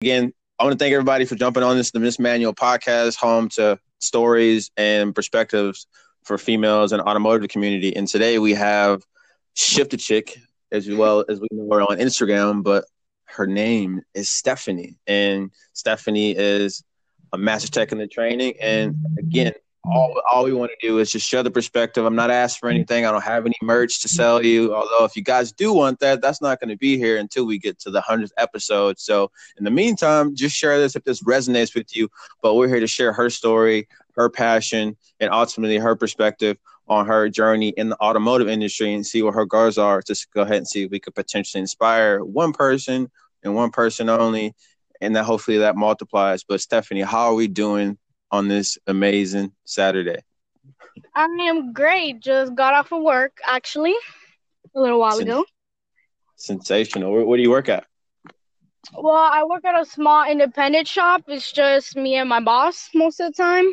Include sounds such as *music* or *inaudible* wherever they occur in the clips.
again, I want to thank everybody for jumping on this the Miss Manual podcast, home to stories and perspectives for females and automotive community. And today we have Shift a Chick, as well as we know her on Instagram, but her name is Stephanie. And Stephanie is a master tech in the training. And again, all, all we want to do is just share the perspective. I'm not asking for anything. I don't have any merch to sell you. Although, if you guys do want that, that's not going to be here until we get to the 100th episode. So, in the meantime, just share this if this resonates with you. But we're here to share her story, her passion, and ultimately her perspective on her journey in the automotive industry and see what her goals are. Just go ahead and see if we could potentially inspire one person and one person only. And that hopefully that multiplies. But Stephanie, how are we doing on this amazing Saturday? I am great. Just got off of work actually a little while ago. Sensational. Where, where, do you work at? Well, I work at a small independent shop. It's just me and my boss most of the time.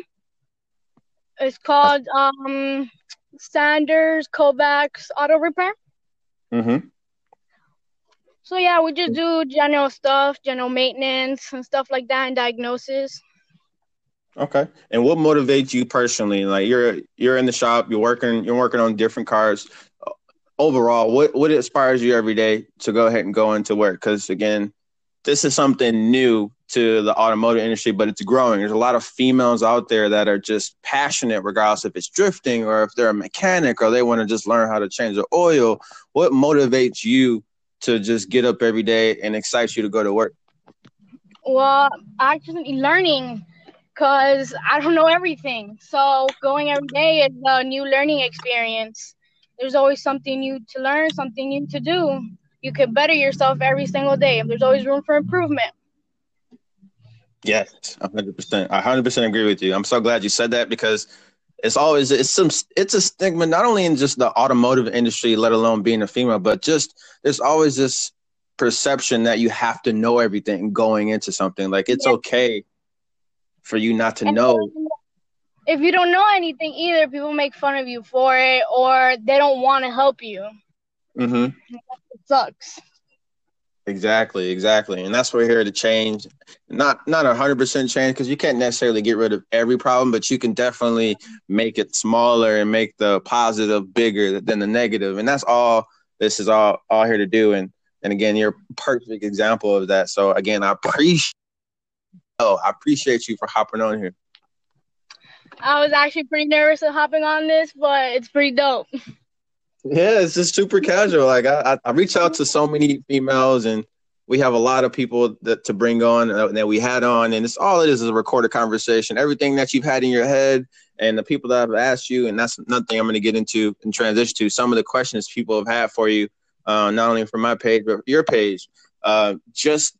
It's called um, Sanders Kovacs Auto Repair. Mm-hmm. So yeah, we just do general stuff, general maintenance and stuff like that, and diagnosis. Okay. And what motivates you personally? Like you're you're in the shop, you're working you're working on different cars. Overall, what what inspires you every day to go ahead and go into work? Because again, this is something new to the automotive industry, but it's growing. There's a lot of females out there that are just passionate, regardless if it's drifting or if they're a mechanic or they want to just learn how to change the oil. What motivates you to just get up every day and excites you to go to work? Well, actually, learning because I don't know everything. So going every day is a new learning experience. There's always something new to learn, something new to do. You can better yourself every single day. There's always room for improvement. Yes, 100%. I 100% agree with you. I'm so glad you said that because it's always it's some it's a stigma not only in just the automotive industry, let alone being a female, but just there's always this perception that you have to know everything going into something. Like it's okay for you not to and know. If you don't know anything either, people make fun of you for it, or they don't want to help you. Mm-hmm. It sucks. Exactly, exactly, and that's what we're here to change. Not not a hundred percent change because you can't necessarily get rid of every problem, but you can definitely make it smaller and make the positive bigger than the negative. negative, and that's all this is all all here to do. And and again, you're a perfect example of that. So again, I appreciate Oh, I appreciate you for hopping on here. I was actually pretty nervous of hopping on this, but it's pretty dope. Yeah, it's just super casual. Like I, I reach out to so many females, and we have a lot of people that to bring on uh, that we had on, and it's all it is is a recorded conversation. Everything that you've had in your head, and the people that I've asked you, and that's nothing I'm going to get into and transition to. Some of the questions people have had for you, uh, not only from my page but your page. Uh, just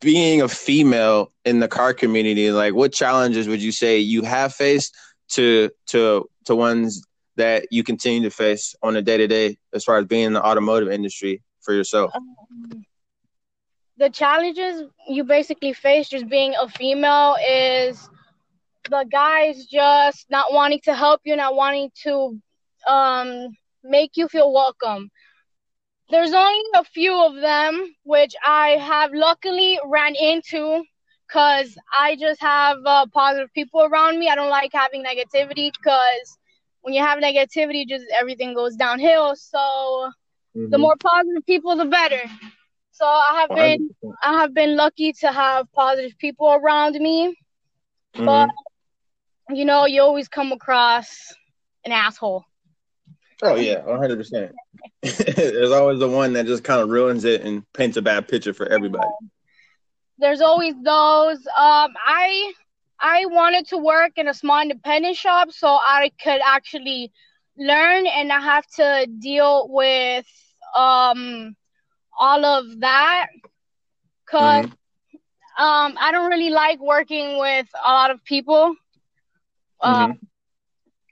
being a female in the car community, like what challenges would you say you have faced to to to ones that you continue to face on a day to day as far as being in the automotive industry for yourself? Um, the challenges you basically face just being a female is the guys just not wanting to help you, not wanting to um, make you feel welcome. There's only a few of them, which I have luckily ran into because I just have uh, positive people around me. I don't like having negativity because when you have negativity, just everything goes downhill. So mm-hmm. the more positive people, the better. So I have 100%. been I have been lucky to have positive people around me, mm-hmm. but you know you always come across an asshole. Oh yeah, one hundred percent. *laughs* There's always the one that just kind of ruins it and paints a bad picture for everybody. There's always those. Um, I I wanted to work in a small independent shop so I could actually learn and not have to deal with um all of that. because mm-hmm. um I don't really like working with a lot of people. Um, mm-hmm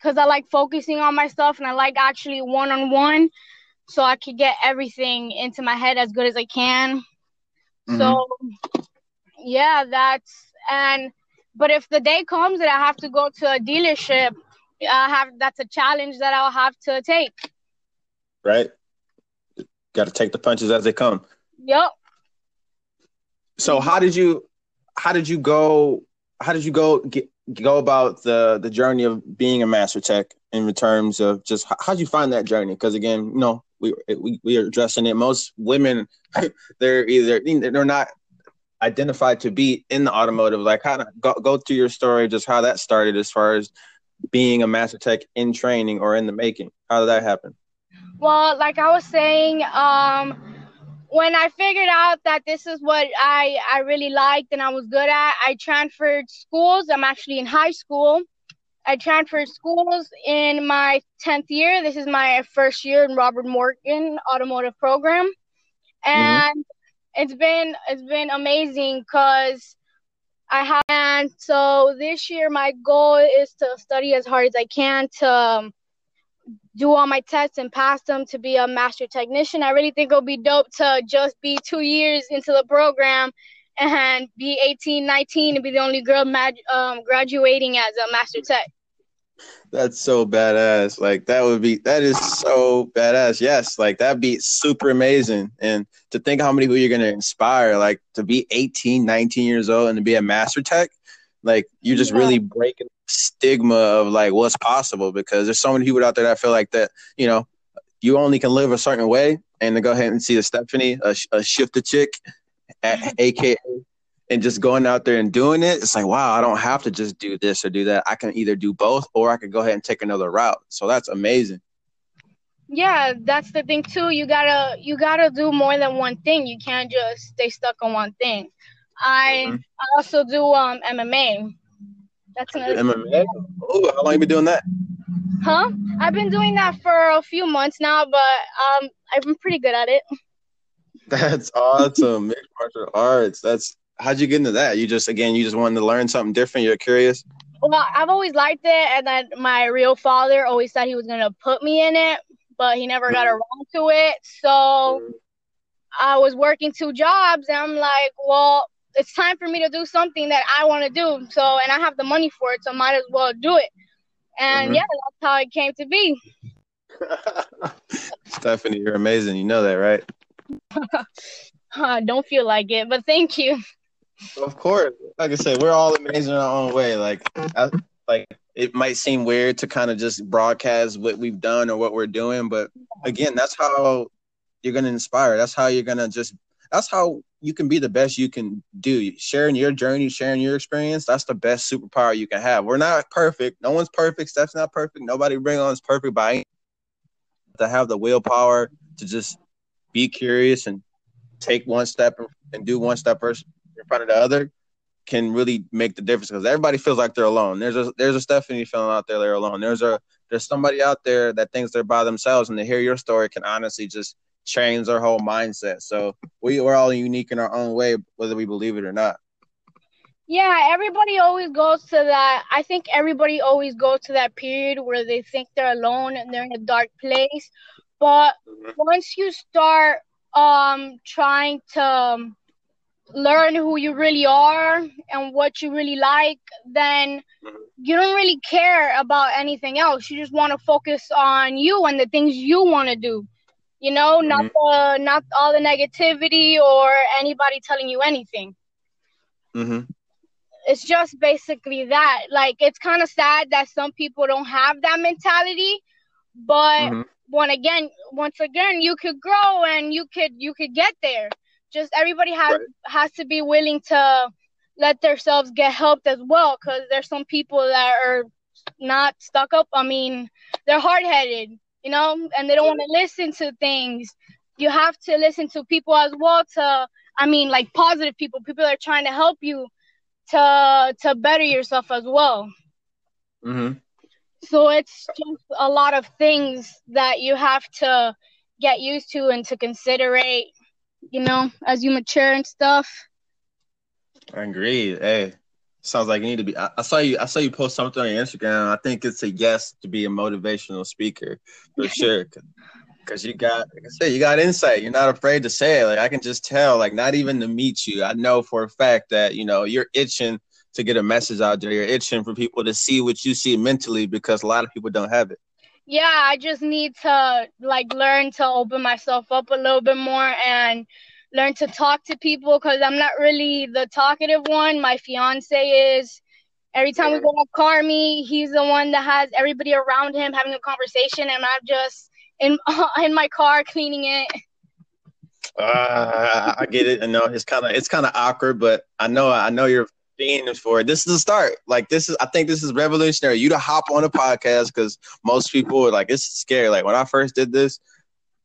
because I like focusing on my stuff and I like actually one on one so I could get everything into my head as good as I can. Mm-hmm. So yeah, that's and but if the day comes that I have to go to a dealership, I have that's a challenge that I'll have to take. Right. Got to take the punches as they come. Yep. So how did you how did you go? How did you go get, go about the the journey of being a master tech in terms of just how did you find that journey? Because again, you know, we we we are addressing it. Most women, *laughs* they're either they're not identified to be in the automotive. Like, how go go through your story, just how that started as far as being a master tech in training or in the making. How did that happen? Well, like I was saying, um, when I figured out that this is what I I really liked and I was good at, I transferred schools. I'm actually in high school. I transferred schools in my 10th year. This is my first year in Robert Morgan Automotive Program. Mm-hmm. And mm-hmm. it's been it's been amazing because I have and so this year my goal is to study as hard as I can to um, do all my tests and pass them to be a master technician. I really think it'll be dope to just be two years into the program and be 18, 19 and be the only girl mag- um, graduating as a master tech. That's so badass. Like that would be that is so badass. Yes, like that'd be super amazing. And to think how many people you're gonna inspire, like to be 18, 19 years old and to be a master tech, like you're just yeah. really breaking stigma of like what's possible because there's so many people out there that feel like that, you know, you only can live a certain way. And to go ahead and see the Stephanie, a, a shifter chick, at, *laughs* aka, and just going out there and doing it, it's like, wow, I don't have to just do this or do that. I can either do both or I can go ahead and take another route. So that's amazing. Yeah, that's the thing too. You gotta you gotta do more than one thing. You can't just stay stuck on one thing. I mm-hmm. I also do um MMA. That's another MMA. Oh, how long you been doing that? Huh? I've been doing that for a few months now, but um, I've been pretty good at it. *laughs* That's awesome, mixed martial arts. That's how'd you get into that? You just again, you just wanted to learn something different. You're curious. Well, I've always liked it, and then my real father always said he was gonna put me in it, but he never got mm-hmm. around to it. So mm-hmm. I was working two jobs, and I'm like, well, it's time for me to do something that I want to do. So, and I have the money for it, so might as well do it. And mm-hmm. yeah, that's how it came to be. *laughs* Stephanie, you're amazing. You know that, right? *laughs* I don't feel like it, but thank you. Of course, like I said, we're all amazing in our own way. Like, I, like it might seem weird to kind of just broadcast what we've done or what we're doing, but again, that's how you're gonna inspire. That's how you're gonna just. That's how you can be the best you can do. Sharing your journey, sharing your experience, that's the best superpower you can have. We're not perfect. No one's perfect. Steph's not perfect. Nobody bring on is perfect by to have the willpower to just be curious and take one step and do one step first in front of the other can really make the difference because everybody feels like they're alone. There's a there's a Stephanie feeling out there they're alone. There's a there's somebody out there that thinks they're by themselves and to hear your story can honestly just change our whole mindset. So we we're all unique in our own way, whether we believe it or not. Yeah, everybody always goes to that. I think everybody always goes to that period where they think they're alone and they're in a dark place. But once you start um trying to um, learn who you really are and what you really like, then you don't really care about anything else. You just want to focus on you and the things you want to do you know mm-hmm. not the not all the negativity or anybody telling you anything mm-hmm. it's just basically that like it's kind of sad that some people don't have that mentality but mm-hmm. when again once again you could grow and you could you could get there just everybody has right. has to be willing to let themselves get helped as well because there's some people that are not stuck up i mean they're hard-headed you know, and they don't want to listen to things. You have to listen to people as well to I mean like positive people, people that are trying to help you to to better yourself as well. Mm-hmm. So it's just a lot of things that you have to get used to and to considerate, you know, as you mature and stuff. I agree. Hey, Sounds like you need to be. I, I, saw you. I saw you post something on your Instagram. I think it's a yes to be a motivational speaker for *laughs* sure. Because you got, like I said, you got insight. You're not afraid to say it. Like I can just tell. Like not even to meet you, I know for a fact that you know you're itching to get a message out there. You're itching for people to see what you see mentally because a lot of people don't have it. Yeah, I just need to like learn to open myself up a little bit more and learn to talk to people because I'm not really the talkative one. My fiance is. Every time we go to car meet, he's the one that has everybody around him having a conversation, and I'm just in *laughs* in my car cleaning it. Uh, I get it. I know it's kind of it's kind of awkward, but I know I know you're being for it. This is a start. Like this is I think this is revolutionary. You to hop on a podcast because most people are like it's scary. Like when I first did this,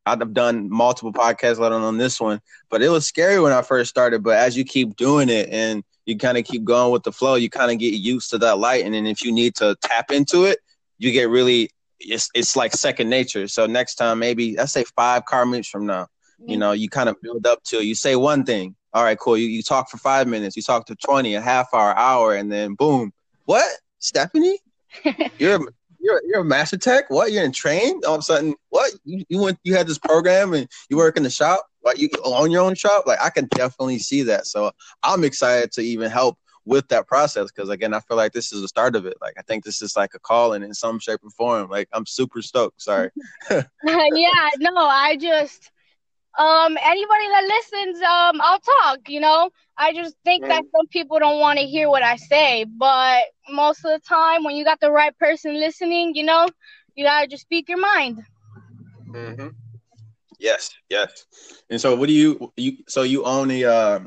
I'd have done multiple podcasts, let alone this one. But it was scary when I first started. But as you keep doing it and you kind of keep going with the flow, you kind of get used to that light. And then if you need to tap into it, you get really it's it's like second nature. So next time, maybe I say five car meets from now, you know, you kind of build up to You say one thing, all right, cool. You, you talk for five minutes, you talk to 20, a half hour, hour, and then boom. What? Stephanie? *laughs* you're you're you're a master tech? What? You're in train? All of a sudden, what? You, you went you had this program and you work in the shop? What you own your own shop? Like I can definitely see that. So I'm excited to even help with that process because again, I feel like this is the start of it. Like I think this is like a calling in some shape or form. Like I'm super stoked. Sorry. *laughs* yeah, no, I just um anybody that listens um i'll talk you know? I just think mm. that some people don't want to hear what i say but most of the time when you got the right person listening you know you gotta just speak your mind. Mm-hmm. yes yes. And so what do you you so you own the uh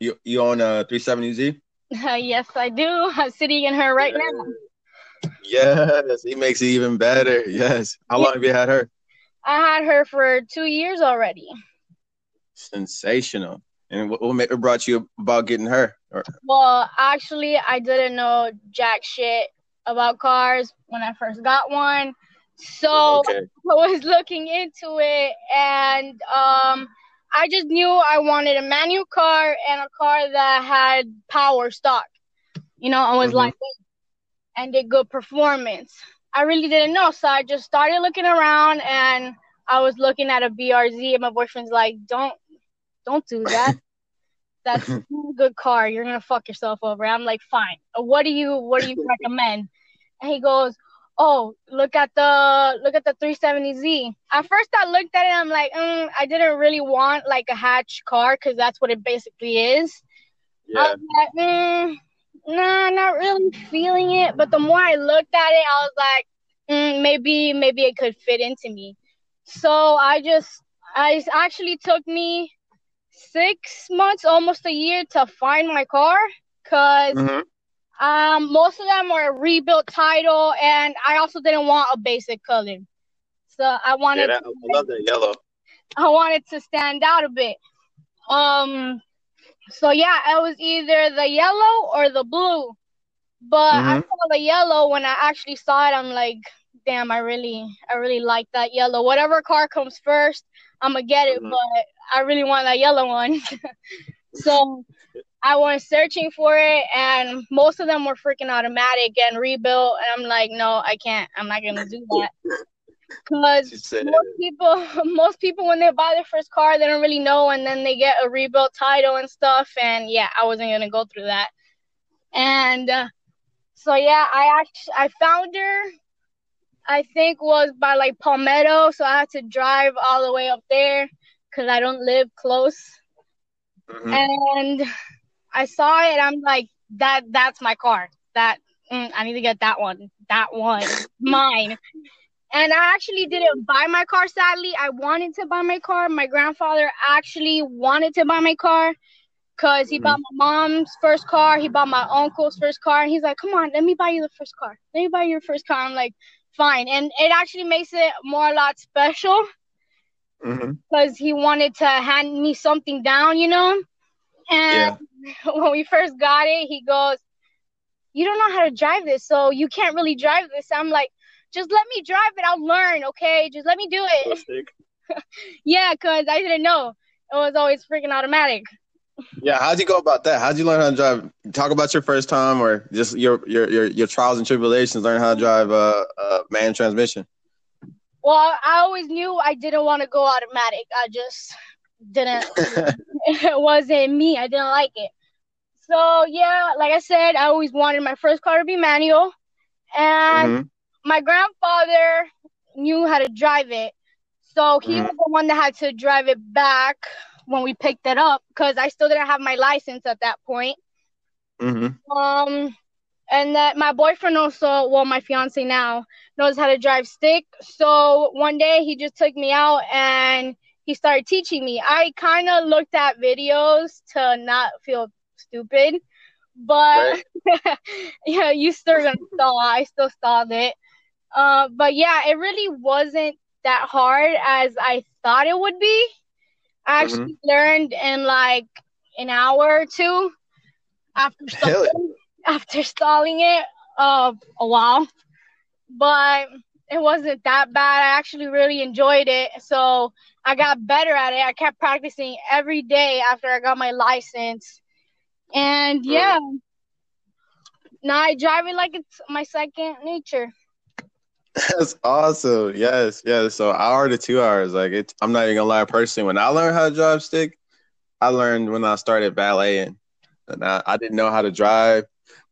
you you own a 370z uh, *laughs* yes i do. I'm sitting in her right now. Yes he makes it even better. Yes. How long have you had her? I had her for two years already. Sensational. And what, what brought you about getting her? Well, actually, I didn't know jack shit about cars when I first got one. So okay. *laughs* I was looking into it and um, I just knew I wanted a manual car and a car that had power stock. You know, I was mm-hmm. like and did good performance. I really didn't know. So I just started looking around and I was looking at a BRZ and my boyfriend's like, Don't don't do that. *laughs* That's *laughs* a good car. You're gonna fuck yourself over. I'm like, fine. What do you what do you *laughs* recommend? And he goes, Oh, look at the look at the 370Z. At first, I looked at it. I'm like, mm, I didn't really want like a hatch car because that's what it basically is. Yeah. I was like, mm, nah, not really feeling it. But the more I looked at it, I was like, mm, maybe maybe it could fit into me. So I just I actually took me six months, almost a year to find my car because mm-hmm. um, most of them were rebuilt title, and I also didn't want a basic color. So I wanted. Yeah, that, I love that yellow. I wanted to stand out a bit. Um, so yeah, it was either the yellow or the blue. But mm-hmm. I saw the yellow when I actually saw it. I'm like, damn, I really, I really like that yellow. Whatever car comes first, I'm gonna get it. Mm-hmm. But I really want that yellow one. *laughs* so I went searching for it, and most of them were freaking automatic and rebuilt. And I'm like, no, I can't. I'm not gonna do that. *laughs* Because most people, *laughs* most people, when they buy their first car, they don't really know, and then they get a rebuilt title and stuff. And yeah, I wasn't gonna go through that. And uh, so yeah, I actually I found her. I think was by like Palmetto, so I had to drive all the way up there because I don't live close. Mm-hmm. And I saw it. I'm like, that that's my car. That mm, I need to get that one. That one, *laughs* mine. And I actually didn't buy my car. Sadly, I wanted to buy my car. My grandfather actually wanted to buy my car because he mm-hmm. bought my mom's first car. He bought my uncle's first car, and he's like, "Come on, let me buy you the first car. Let me buy your first car." I'm like, "Fine." And it actually makes it more a lot special because mm-hmm. he wanted to hand me something down, you know. And yeah. *laughs* when we first got it, he goes, "You don't know how to drive this, so you can't really drive this." I'm like, "Just let me drive it. I'll learn, okay? Just let me do it." *laughs* yeah, cause I didn't know it was always freaking automatic. Yeah, how'd you go about that? How'd you learn how to drive? Talk about your first time, or just your your your, your trials and tribulations. Learn how to drive a, a man transmission. Well, I always knew I didn't want to go automatic. I just didn't. *laughs* it wasn't me. I didn't like it. So yeah, like I said, I always wanted my first car to be manual, and mm-hmm. my grandfather knew how to drive it. So he mm-hmm. was the one that had to drive it back when we picked it up because I still didn't have my license at that point. Mm-hmm. Um, and that my boyfriend also, well, my fiance now knows how to drive stick. So one day he just took me out and he started teaching me. I kind of looked at videos to not feel stupid, but right. *laughs* yeah, you still gonna stall. I still stalled it. Uh, but yeah, it really wasn't that hard as I thought it would be. I actually mm-hmm. learned in like an hour or two after *laughs* stalling, after stalling it uh, a while. But it wasn't that bad. I actually really enjoyed it. So I got better at it. I kept practicing every day after I got my license. And yeah, now I drive it like it's my second nature. That's awesome. Yes, yes. So hour to two hours. Like it, I'm not even gonna lie. Personally, when I learned how to drive stick, I learned when I started balleting, and I, I didn't know how to drive.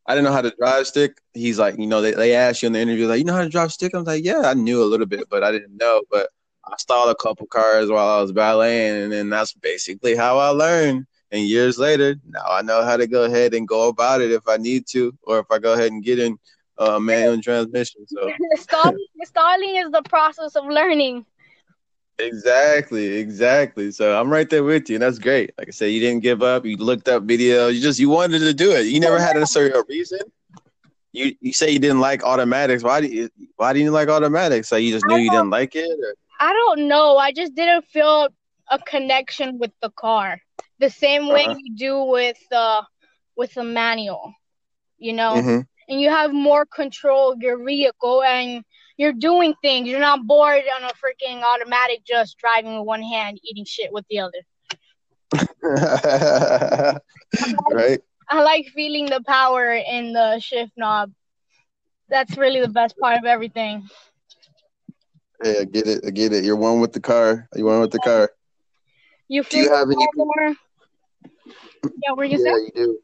I didn't know how to drive stick. He's like, you know, they, they asked you in the interview, like, you know how to drive stick? I was like, yeah, I knew a little bit, but I didn't know. But I stalled a couple cars while I was balleting, and then that's basically how I learned. And years later, now I know how to go ahead and go about it if I need to, or if I go ahead and get in uh, manual transmission. So *laughs* stalling, stalling is the process of learning. Exactly, exactly. So I'm right there with you, and that's great. Like I said, you didn't give up. You looked up videos. You just you wanted to do it. You never had a certain reason. You you say you didn't like automatics. Why do you why didn't you like automatics? So you just knew you didn't like it? Or? I don't know. I just didn't feel a connection with the car the same way uh-huh. you do with the with the manual. You know, mm-hmm. And you have more control of your vehicle and you're doing things. You're not bored on a freaking automatic just driving with one hand, eating shit with the other. *laughs* right. I like feeling the power in the shift knob. That's really the best part of everything. Hey, I get it. I get it. You're one with the car. You're one with the car. You feel do you have any more? Yeah, where you yeah, you do.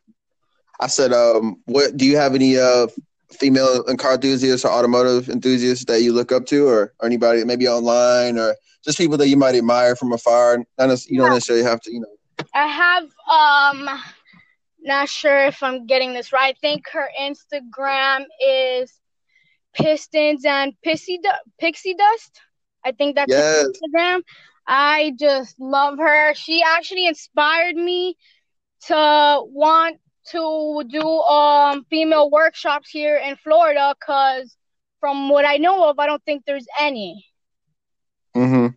I said, um, what do you have any uh female car enthusiasts or automotive enthusiasts that you look up to, or, or anybody maybe online, or just people that you might admire from afar? Not you don't necessarily have to, you know. I have um, not sure if I'm getting this right. I think her Instagram is Pistons and Pixie Pixie Dust. I think that's yes. Instagram. I just love her. She actually inspired me to want to do um female workshops here in Florida because from what I know of, I don't think there's any. Mm-hmm.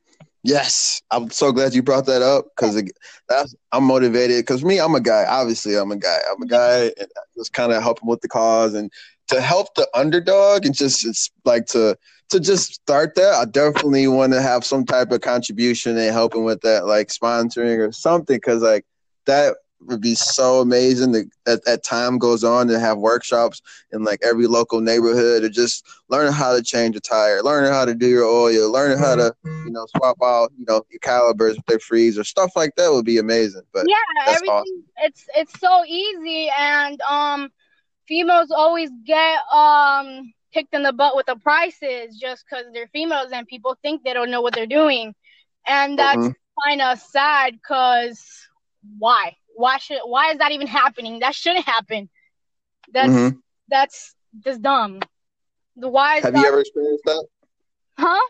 Yes, I'm so glad you brought that up because that's I'm motivated. Because me, I'm a guy. Obviously, I'm a guy. I'm a guy, and just kind of helping with the cause and to help the underdog and just it's like to to just start that. I definitely want to have some type of contribution and helping with that, like sponsoring or something. Because like that would be so amazing that as, as time goes on to have workshops in like every local neighborhood or just learning how to change a tire, learning how to do your oil, learning how to, you know, swap out, you know, your calipers with their freezer, stuff like that would be amazing. But yeah, everything awesome. it's it's so easy and um females always get um kicked in the butt with the prices just because they're females and people think they don't know what they're doing. And that's mm-hmm. kind of sad because why? Why should why is that even happening? That shouldn't happen. That's mm-hmm. that's just dumb. The why Have that... you ever experienced that? Huh?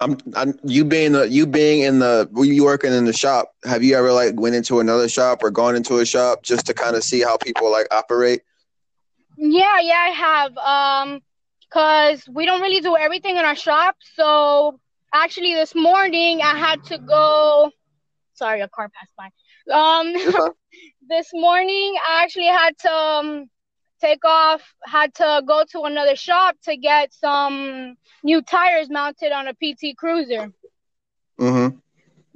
I'm, I'm you being the you being in the you working in the shop. Have you ever like went into another shop or gone into a shop just to kind of see how people like operate? Yeah, yeah, I have. Um, cause we don't really do everything in our shop. So actually, this morning I had to go. Sorry, a car passed by. Um, *laughs* *laughs* this morning I actually had to um, take off, had to go to another shop to get some new tires mounted on a PT Cruiser. Mm-hmm.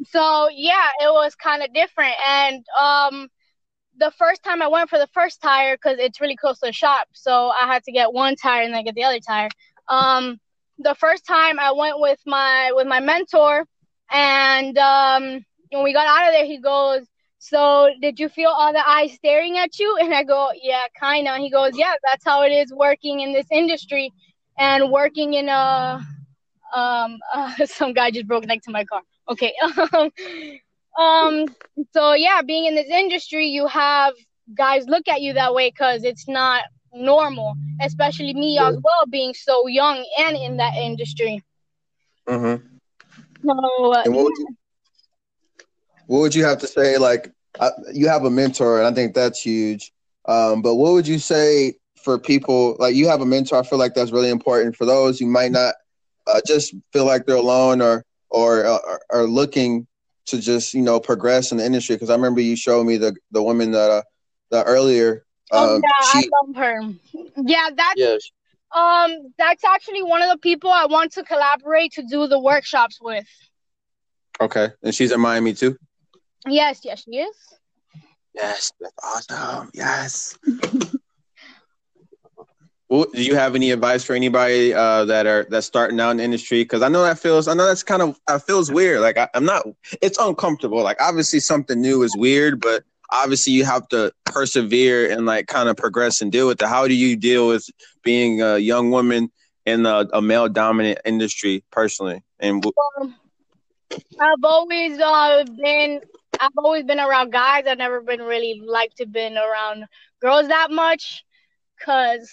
So yeah, it was kind of different. And um, the first time I went for the first tire because it's really close to the shop, so I had to get one tire and then get the other tire. Um, the first time I went with my with my mentor, and um, when we got out of there, he goes, so did you feel all the eyes staring at you? And I go, yeah, kind of. He goes, yeah, that's how it is working in this industry and working in a, um, *laughs* uh, some guy just broke next to my car. Okay. *laughs* Um. So yeah, being in this industry, you have guys look at you that way because it's not normal, especially me yeah. as well, being so young and in that industry. Mm-hmm. So, uh, what, would you, what would you have to say? Like, uh, you have a mentor, and I think that's huge. Um, but what would you say for people like you have a mentor? I feel like that's really important for those who might not uh, just feel like they're alone or or uh, are looking to just you know progress in the industry. Because I remember you showed me the the woman that uh, that earlier. Oh um, yeah, she, I love her. Yeah, that's yes. um that's actually one of the people I want to collaborate to do the workshops with. Okay, and she's in Miami too. Yes, yes, she is. Yes, that's awesome. Yes. *laughs* well, do you have any advice for anybody uh, that are that's starting out in the industry? Because I know that feels, I know that's kind of, I feels weird. Like I, I'm not, it's uncomfortable. Like obviously something new is weird, but obviously you have to persevere and like kind of progress and deal with it. How do you deal with being a young woman in a, a male dominant industry personally? And um, I've always uh, been I've always been around guys. I've never been really liked to been around girls that much because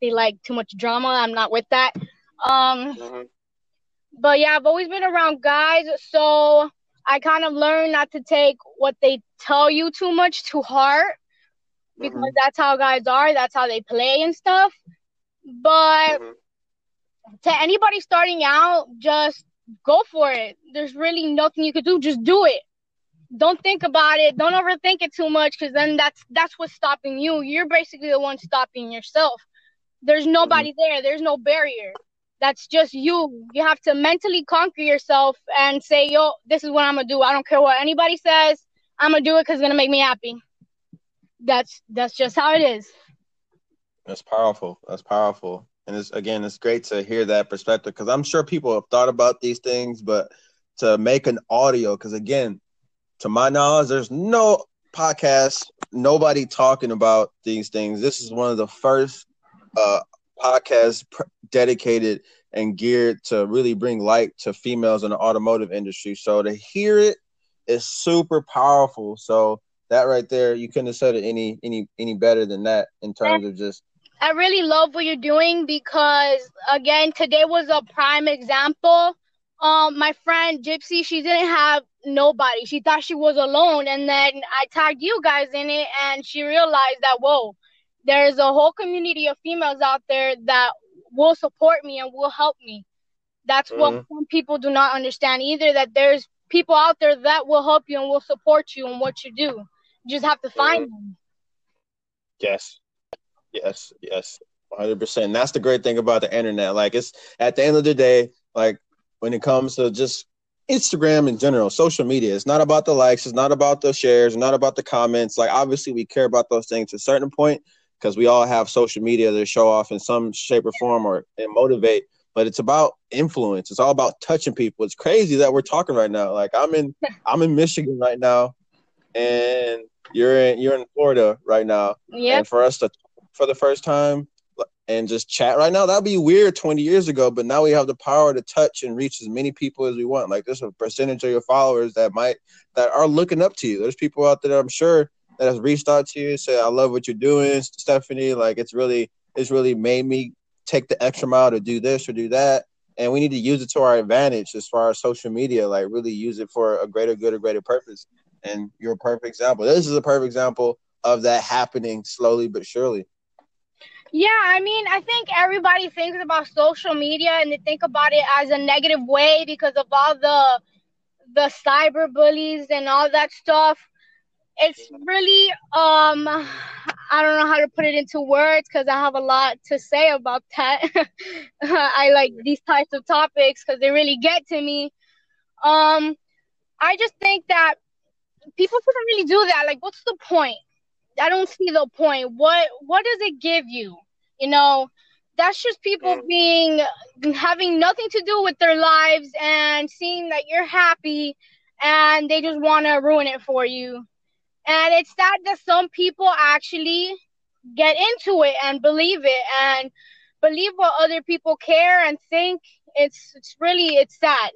they like too much drama. I'm not with that. Um, mm-hmm. but yeah, I've always been around guys, so I kind of learned not to take what they tell you too much to heart because mm-hmm. that's how guys are. That's how they play and stuff. But mm-hmm. to anybody starting out, just go for it. There's really nothing you could do. Just do it don't think about it. Don't overthink it too much because then that's that's what's stopping you. You're basically the one stopping yourself. There's nobody mm-hmm. there. There's no barrier. That's just you. You have to mentally conquer yourself and say yo this is what i'm gonna do. I don't care what anybody says. I'm gonna do it because it's gonna make me happy. That's that's just how it is. That's powerful. That's powerful. And it's again it's great to hear that perspective because i'm sure people have thought about these things but to make an audio because again to my knowledge, there's no podcast, nobody talking about these things. This is one of the first uh, podcasts pr- dedicated and geared to really bring light to females in the automotive industry. So to hear it is super powerful. So that right there, you couldn't have said it any any any better than that in terms of just. I really love what you're doing because again, today was a prime example. Um, my friend Gypsy, she didn't have nobody. She thought she was alone. And then I tagged you guys in it, and she realized that, whoa, there's a whole community of females out there that will support me and will help me. That's mm-hmm. what some people do not understand either, that there's people out there that will help you and will support you in what you do. You just have to find mm-hmm. them. Yes. Yes. Yes. 100%. That's the great thing about the internet. Like, it's at the end of the day, like, when it comes to just Instagram in general, social media. It's not about the likes, it's not about the shares, not about the comments. Like obviously we care about those things to a certain point because we all have social media to show off in some shape or form or and motivate. But it's about influence. It's all about touching people. It's crazy that we're talking right now. Like I'm in I'm in Michigan right now and you're in you're in Florida right now. Yeah. And for us to for the first time and just chat right now. That'd be weird 20 years ago, but now we have the power to touch and reach as many people as we want. Like there's a percentage of your followers that might that are looking up to you. There's people out there I'm sure that has reached out to you, say, I love what you're doing, Stephanie. Like it's really it's really made me take the extra mile to do this or do that. And we need to use it to our advantage as far as social media, like really use it for a greater good or greater purpose. And you're a perfect example. This is a perfect example of that happening slowly but surely. Yeah, I mean, I think everybody thinks about social media and they think about it as a negative way because of all the the cyber bullies and all that stuff. It's really um I don't know how to put it into words because I have a lot to say about that. *laughs* I like these types of topics because they really get to me. Um, I just think that people shouldn't really do that. Like, what's the point? I don't see the point. What what does it give you? You know, that's just people being having nothing to do with their lives and seeing that you're happy and they just want to ruin it for you. And it's sad that some people actually get into it and believe it and believe what other people care and think. It's it's really it's sad.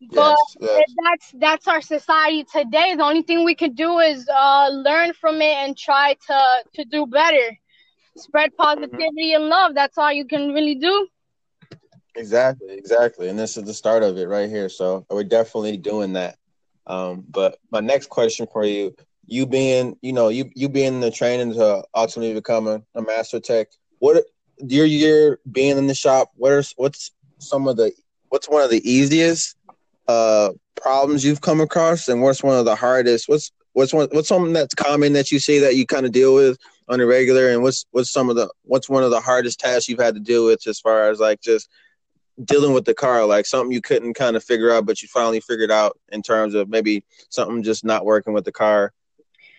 But yes, yes. that's that's our society today. The only thing we can do is uh, learn from it and try to to do better. Spread mm-hmm. positivity mm-hmm. and love. That's all you can really do. Exactly, exactly. And this is the start of it right here. So we're definitely doing that. Um, but my next question for you, you being, you know, you you being the training to ultimately become a, a master tech, what your year being in the shop, what are what's some of the what's one of the easiest uh problems you've come across and what's one of the hardest what's what's one what's something that's common that you see that you kind of deal with on a regular and what's what's some of the what's one of the hardest tasks you've had to deal with as far as like just dealing with the car, like something you couldn't kind of figure out, but you finally figured out in terms of maybe something just not working with the car,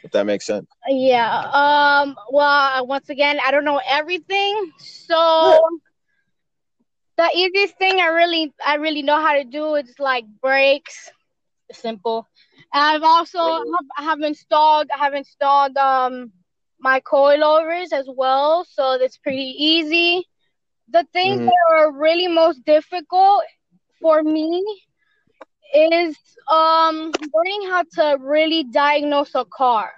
if that makes sense. Yeah. Um. Well, once again, I don't know everything, so the easiest thing I really, I really know how to do is like brakes, simple. And I've also I have installed, I have installed um my coilovers as well, so that's pretty easy the things mm-hmm. that are really most difficult for me is um learning how to really diagnose a car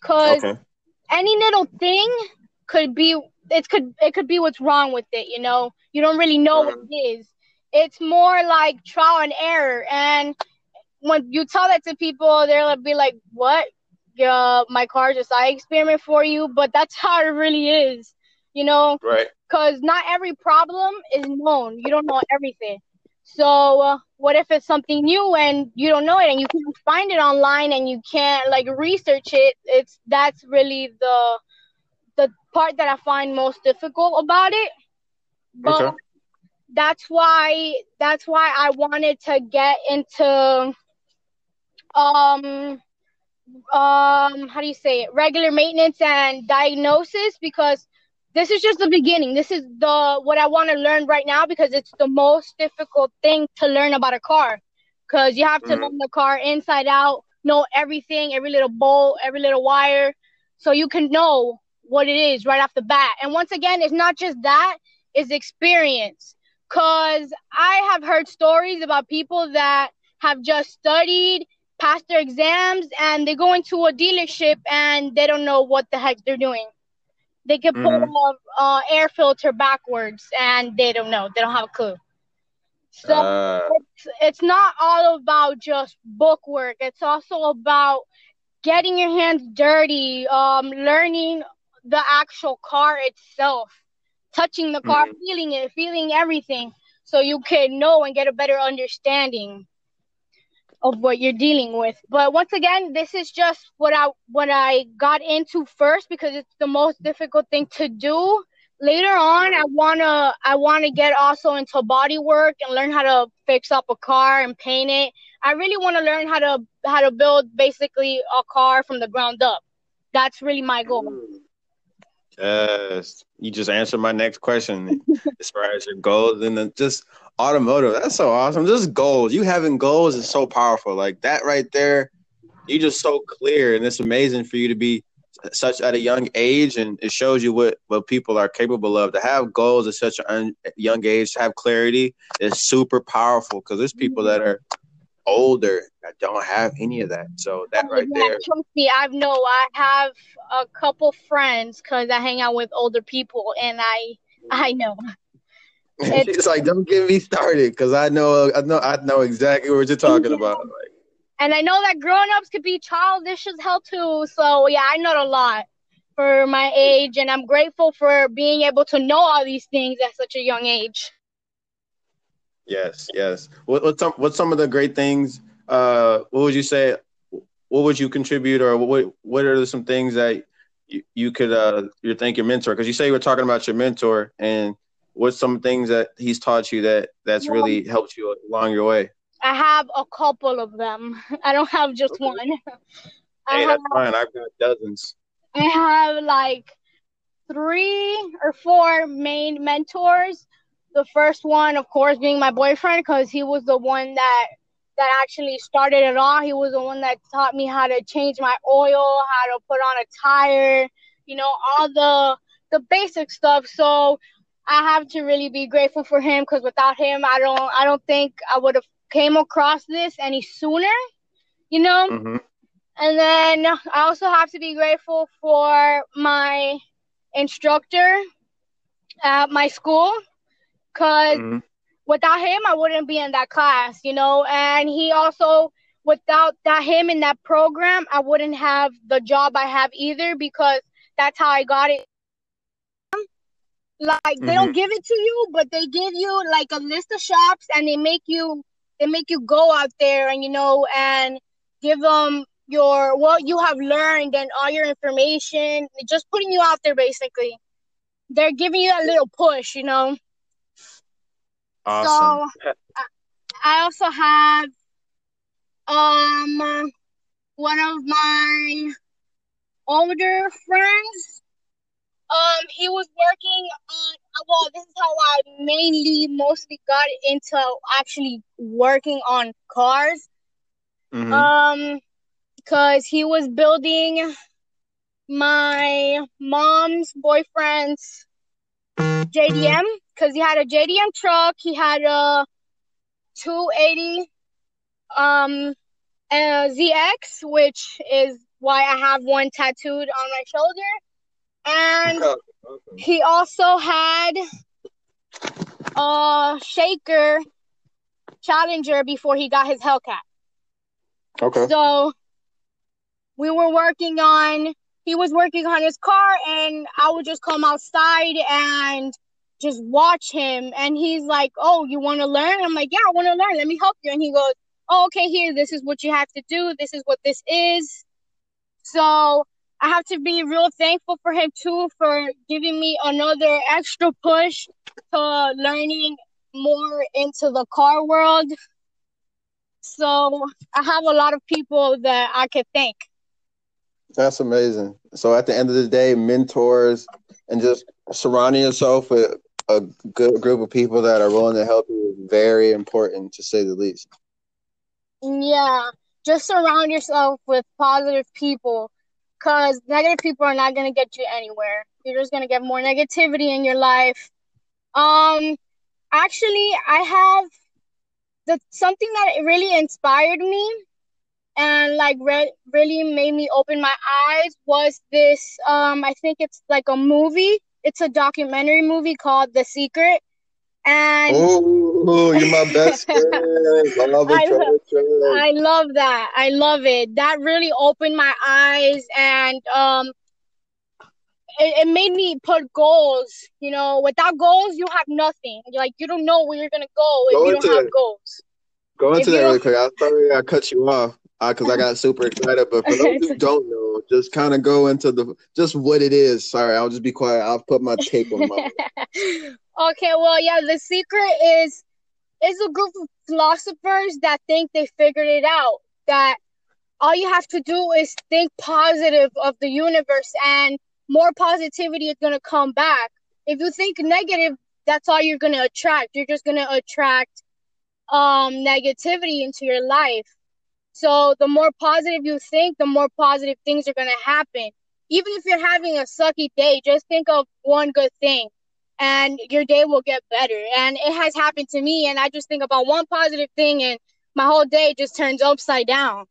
because okay. any little thing could be it could it could be what's wrong with it you know you don't really know what it is it's more like trial and error and when you tell that to people they'll be like what yeah my car just i experiment for you but that's *laughs* how it really is you know right because not every problem is known. You don't know everything. So uh, what if it's something new and you don't know it and you can't find it online and you can't like research it? It's that's really the the part that I find most difficult about it. But okay. that's why that's why I wanted to get into um um how do you say it regular maintenance and diagnosis because this is just the beginning. This is the what I want to learn right now because it's the most difficult thing to learn about a car. Because you have to mm-hmm. the car inside out, know everything, every little bolt, every little wire, so you can know what it is right off the bat. And once again, it's not just that; it's experience. Because I have heard stories about people that have just studied, passed their exams, and they go into a dealership and they don't know what the heck they're doing they could put mm-hmm. a uh, air filter backwards and they don't know. They don't have a clue. So uh, it's, it's not all about just book work. It's also about getting your hands dirty, um, learning the actual car itself, touching the car, mm-hmm. feeling it, feeling everything, so you can know and get a better understanding of what you're dealing with. But once again, this is just what I what I got into first because it's the most difficult thing to do. Later on, I wanna I wanna get also into body work and learn how to fix up a car and paint it. I really want to learn how to how to build basically a car from the ground up. That's really my goal. Yes, you just answered my next question *laughs* as far as your goals and just automotive. That's so awesome. Just goals. You having goals is so powerful. Like that right there, you just so clear, and it's amazing for you to be such at a young age, and it shows you what what people are capable of. To have goals at such a young age, to have clarity is super powerful. Because there's people that are older I don't have any of that. So that right yeah, there. Trust me, I know I have a couple friends because I hang out with older people, and I I know. *laughs* She's like, "Don't get me started," because I know, I know, I know exactly what you're talking *laughs* about. Like, and I know that grown-ups could be childish as hell too. So yeah, I know a lot for my age, and I'm grateful for being able to know all these things at such a young age. Yes, yes. What, what's some what's some of the great things? Uh, what would you say? What would you contribute, or what what are some things that you, you could uh you thank your mentor? Because you say you were talking about your mentor, and what's some things that he's taught you that that's well, really helped you along your way? I have a couple of them. *laughs* I don't have just okay. one. *laughs* hey, have, that's fine. I've got dozens. I have like three or four main mentors. The first one, of course, being my boyfriend, because he was the one that that actually started it all. He was the one that taught me how to change my oil, how to put on a tire, you know, all the the basic stuff. So I have to really be grateful for him because without him, I don't I don't think I would have came across this any sooner, you know. Mm-hmm. And then I also have to be grateful for my instructor at my school because Mhm. without him, I wouldn't be in that class, you know. And he also, without that him in that program, I wouldn't have the job I have either because that's how I got it. Like they don't give it to you, but they give you like a list of shops, and they make you they make you go out there and you know and give them your what you have learned and all your information, just putting you out there basically. They're giving you a little push, you know. Awesome. So I- also have um one of my older friends. Um, he was working on. Well, this is how I mainly mostly got into actually working on cars. Mhm. Um, because he was building my mom's boyfriend's JDM. Because he had a JDM truck, he had a 280 um a ZX, which is why I have one tattooed on my shoulder, and *laughs* he also had a Shaker Challenger before he got his Hellcat. okay. So we were working on he was working on his car and I would just come outside and just watch him and he's like, Oh, you wanna learn? I'm like, Yeah, I wanna learn, let me help you and he goes, Oh, okay, here, this is what you have to do, this is what this is. So I have to be real thankful for him too for giving me another extra push to learning more into the car world. So I have a lot of people that I could thank. That's amazing. So at the end of the day, mentors and just surrounding yourself with a good group of people that are willing to help you is very important to say the least. Yeah, just surround yourself with positive people because negative people are not going to get you anywhere. You're just going to get more negativity in your life. Um, actually, I have the something that really inspired me and like re- really made me open my eyes was this um I think it's like a movie. It's a documentary movie called The Secret. And Oh, you're my *laughs* best friend. I love I love- I love that. I love it. That really opened my eyes and um it, it made me put goals. You know, without goals you have nothing. Like you don't know where you're gonna go if Go you don't have it. goals. Go into you that really quick. I'm sorry I cut you off because I got super excited. But for those who *laughs* don't know, just kind of go into the just what it is. Sorry, I'll just be quiet. I'll put my tape on my. *laughs* okay, well, yeah, the secret is is a group of philosophers that think they figured it out. That all you have to do is think positive of the universe, and more positivity is gonna come back. If you think negative, that's all you're gonna attract. You're just gonna attract um negativity into your life. So the more positive you think, the more positive things are gonna happen. Even if you're having a sucky day, just think of one good thing and your day will get better. And it has happened to me, and I just think about one positive thing, and my whole day just turns upside down.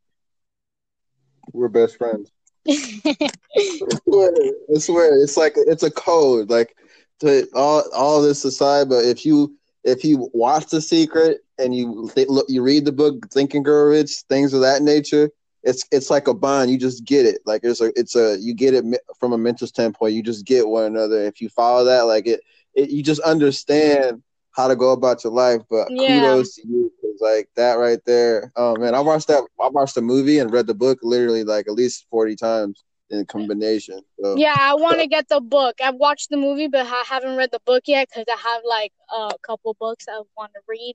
We're best friends. *laughs* I swear, I swear, it's like it's a code. Like to all all this aside, but if you if you watch The Secret and you th- look, you read the book Think and Grow Rich, things of that nature. It's it's like a bond. You just get it. Like it's a it's a you get it from a mental standpoint. You just get one another. If you follow that, like it, it you just understand how to go about your life. But Yeah. kudos to you, 'cause, like that right there. Oh man, I watched that. I watched the movie and read the book literally like at least forty times in combination. So yeah, I want to get the book. I've watched the movie, but I haven't read the book yet because I have like a couple books I want to read,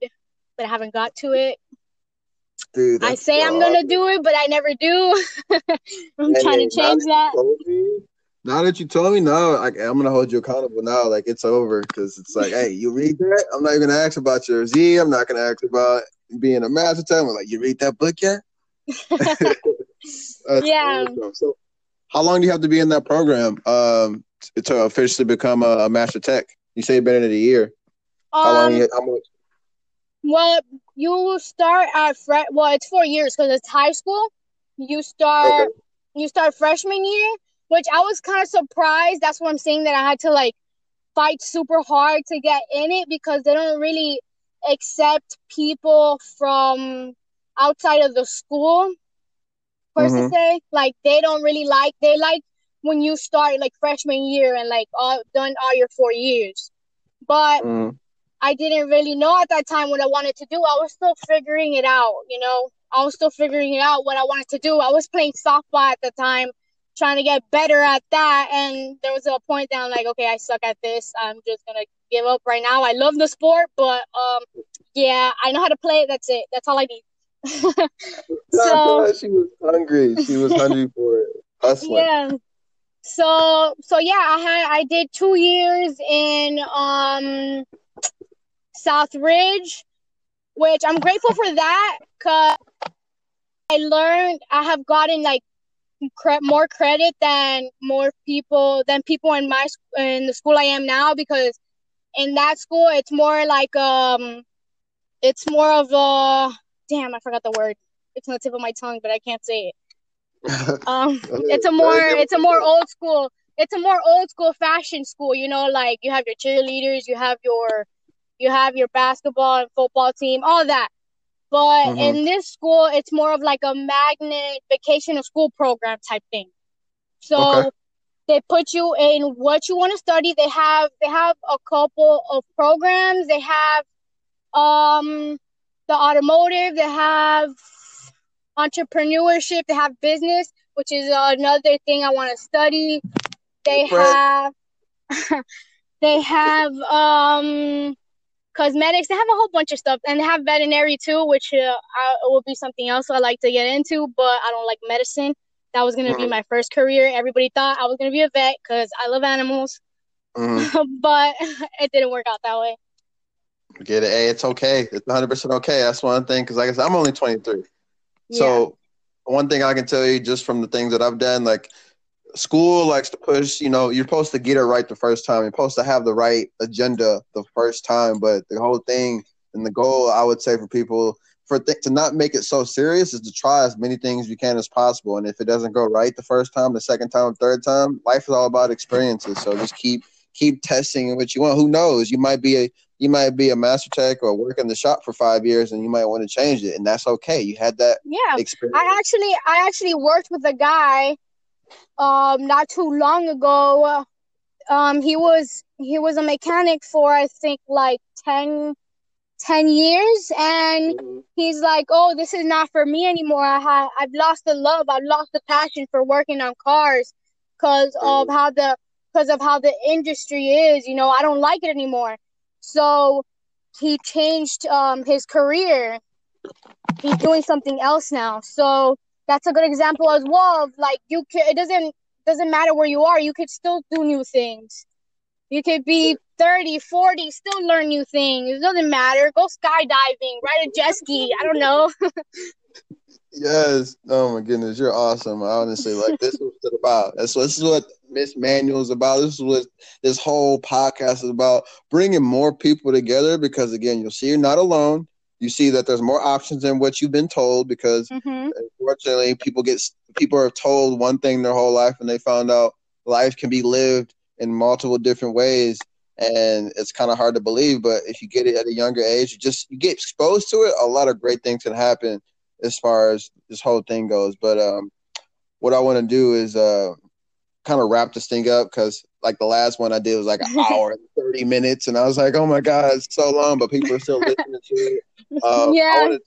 but I haven't got to it. dude, I say I'm gonna do it, but I never do. *laughs* I'm Hey, trying to change you that. Now that you told me, now like, I'm gonna hold you accountable. Now, like it's over because it's like, hey, you read that? I'm not even gonna ask about your Z. I'm not gonna ask about being a master tech. I'm like, you read that book yet? *laughs* *laughs* Yeah. awesome. So, how long do you have to be in that program um, to officially become a, a master tech? You say you've been in it a year. How long? Um, You, how much? Well, you start at fre- well, it's four years because it's high school. You start okay. you start freshman year, which I was kind of surprised. That's what I'm saying that I had to like fight super hard to get in it because they don't really accept people from outside of the school per mm-hmm. se. Like they don't really like they like when you start like freshman year and like all done all your four years. But mm. I didn't really know at that time what I wanted to do. I was still figuring it out, you know. I was still figuring it out what I wanted to do. I was playing softball at the time, trying to get better at that. And there was a point that I'm like, okay, I suck at this. I'm just gonna give up right now. I love the sport, but um, yeah, I know how to play it. That's it. That's all I need. *laughs* so she was hungry. She was *laughs* hungry for it. Hustling. Yeah. So so yeah, I had I did two years in um South Ridge, which I'm grateful for that because I learned I have gotten like cre- more credit than more people than people in my in the school I am now because in that school it's more like um it's more of a damn I forgot the word. It's on the tip of my tongue but I can't say it. *laughs* Um *laughs* it's a more it's a more old school it's a more old school fashion school you know like you have your cheerleaders you have your you have your basketball and football team all that. But mm-hmm. in this school it's more of like a magnet vacation of school program type thing. So okay. they put you in what you want to study. They have they have a couple of programs. They have um the automotive they have entrepreneurship they have business which is another thing i want to study they have *laughs* they have um cosmetics. They have a whole bunch of stuff, and they have veterinary too, which uh, I, will be something else I like to get into. But I don't like medicine. That was gonna mm-hmm. be my first career. Everybody thought I was gonna be a vet because I love animals, mm-hmm. *laughs* but *laughs* it didn't work out that way. Get it? Hey, it's okay. It's 100 percent okay. That's one thing. Because like I said, I'm only 23. Yeah. So one thing I can tell you just from the things that I've done, like school likes to push, you know, you're supposed to get it right the first time. You're supposed to have the right agenda the first time. But the whole thing and the goal, I would say, for people for th- to not make it so serious is to try as many things you can as possible. And if it doesn't go right the first time, the second time, third time, life is all about experiences. So just keep keep testing what you want. Who knows? You might be a you might be a master tech or work in the shop for five years and you might want to change it and that's okay you had that yeah experience. i actually i actually worked with a guy um, not too long ago. Um, he was he was a mechanic for I think like 10, 10 years, and mm-hmm. he's like, "Oh, this is not for me anymore. I have I've lost the love. I've lost the passion for working on cars because of mm-hmm. how the because of how the industry is. You know, I don't like it anymore." So he changed um, his career. He's doing something else now. So that's a good example as well like you can it doesn't doesn't matter where you are you could still do new things. You could be 30 40 still learn new things. It doesn't matter. Go skydiving ride a jet ski. I don't know *laughs* yes. Oh my goodness. You're awesome. Honestly like this is what it's about. That's what this is what miss manual is about. This is what this whole podcast is about. Bringing more people together because again you'll see you're not alone. You see that there's more options than what you've been told because mm-hmm. unfortunately people get people are told one thing their whole life and they found out life can be lived in multiple different ways. And it's kind of hard to believe but if you get it at a younger age you just you get exposed to it a lot of great things can happen as far as this whole thing goes but um what i want to do is uh kind of wrap this thing up because like the last one I did was like an *laughs* hour and 30 minutes. And I was like, oh my God, it's so long, but people are still listening to it. *laughs* Uh, yeah.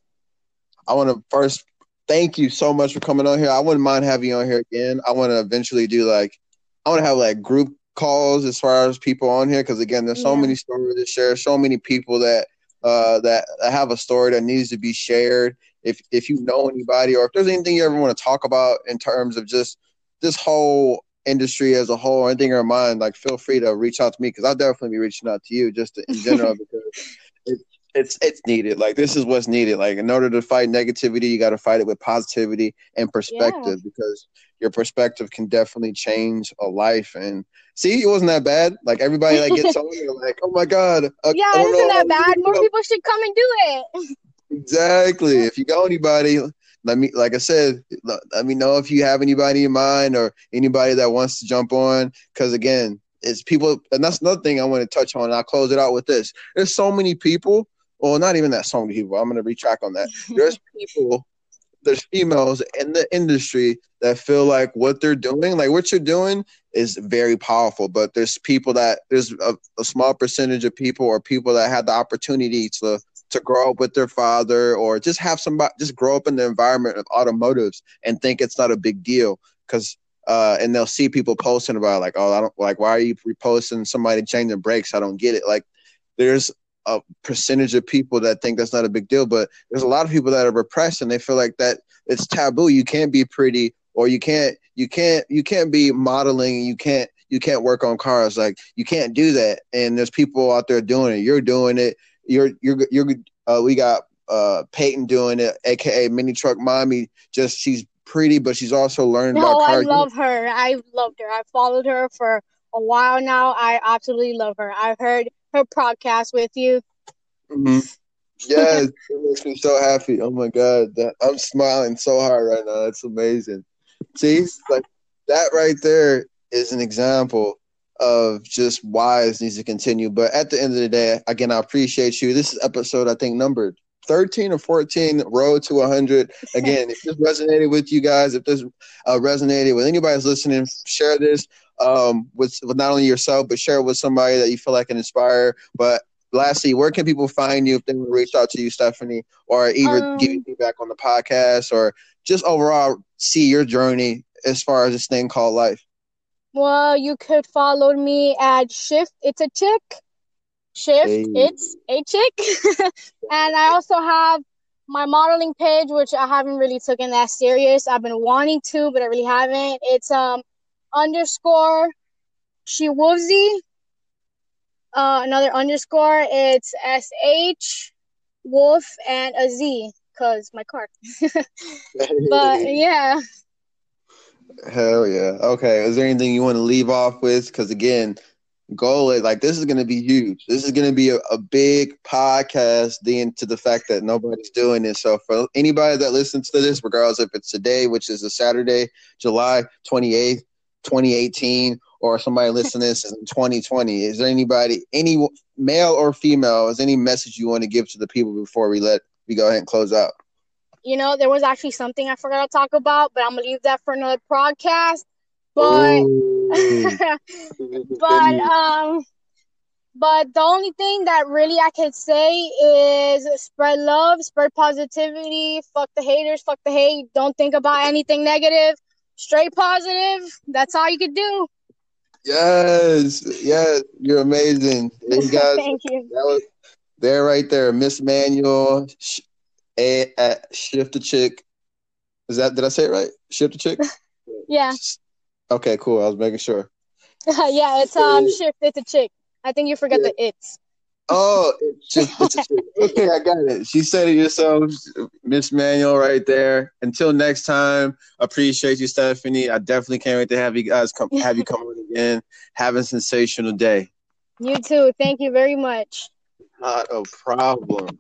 I want to first thank you so much for coming on here. I wouldn't mind having you on here again. I want to eventually do like, I want to have like group calls as far as people on here because again, there's so yeah. many stories to share, so many people that uh, that have a story that needs to be shared. If if you know anybody or if there's anything you ever want to talk about in terms of just this whole industry as a whole, or anything in mind, like feel free to reach out to me because I'll definitely be reaching out to you just to, in general *laughs* because it's it's it's needed. Like this is what's needed. Like in order to fight negativity, you got to fight it with positivity and perspective yeah. because your perspective can definitely change a life. And see, it wasn't that bad. Like everybody that gets *laughs* on, you're like, oh my god. Uh, yeah, it isn't that bad. More people should come and do it. *laughs* Exactly. If you got anybody, let me, like I said, let me know if you have anybody in mind or anybody that wants to jump on. Because again, it's people, and that's another thing I want to touch on. And I'll close it out with this. There's so many people. Well, not even that so many people. I'm going to retract on that. *laughs* There's people there's females in the industry that feel like what they're doing, like what you're doing, is very powerful. But there's people that there's a, a small percentage of people or people that had the opportunity to to grow up with their father or just have somebody just grow up in the environment of automotives and think it's not a big deal. Because uh, and they'll see people posting about like oh I don't like why are you reposting somebody changing brakes? I don't get it. Like there's a percentage of people that think that's not a big deal, but there's a lot of people that are repressed and they feel like that it's taboo. You can't be pretty or you can't you can't you can't be modeling you can't you can't work on cars. Like you can't do that. And there's people out there doing it. You're doing it you're you're you're uh, we got uh Peyton doing it aka mini truck mommy just she's pretty but she's also learning no, about cars. I love her I loved her I followed her for a while now I absolutely love her I've heard her podcast with you. Mm-hmm. Yes, *laughs* it makes me so happy. Oh my god, that I'm smiling so hard right now. That's amazing. See, like that right there is an example of just why this needs to continue. But at the end of the day, again, I appreciate you. This is episode I think numbered 13 or 14 road to 100 again if this resonated with you guys if this uh, resonated with anybody's listening share this um, with, with not only yourself, but share it with somebody that you feel like can inspire. But lastly, where can people find you if they want to reach out to you, Stephanie, or either um, give you feedback on the podcast or just overall see your journey as far as this thing called life? Well, you could follow me at Shift It's a Chick. Shift hey. It's a Chick. *laughs* and I also have my modeling page, which I haven't really taken that serious. I've been wanting to, but I really haven't. It's um underscore she Shiwuzi. Uh, another underscore. It's S H Wolf and a Z because my car. *laughs* but *laughs* yeah. Hell yeah. Okay. Is there anything you want to leave off with? Because again, goal is like this is going to be huge. This is going to be a, a big podcast. Then to the fact that nobody's doing this. So for anybody that listens to this, regardless if it's today, which is a Saturday, July twenty eighth, 2018 or somebody *laughs* listening to this in 2020 is there anybody any male or female is any message you want to give to the people before we let we go ahead and close out you know there was actually something i forgot to talk about but i'm gonna leave that for another podcast but *laughs* but um but the only thing that really I can say is spread love, spread positivity, fuck the haters, fuck the hate, don't think about anything negative straight positive. That's all you could do. Yes, yes, you're amazing. *laughs* You guys, Thank you. That was there right there, Miss Manual, sh- a, a, shift the chick. Is that did I say it right? Shift the chick. *laughs* yeah. Okay, cool. I was making sure. *laughs* yeah, it's um shift. It's a chick. I think you forgot yeah. the it's. Oh, it's *laughs* it's okay, I got it. She said it yourself, Miss Manual, right there. Until next time, appreciate you, Stephanie. I definitely can't wait to have you guys come have you come on again. Have a sensational day. You too. Thank you very much. Not a problem.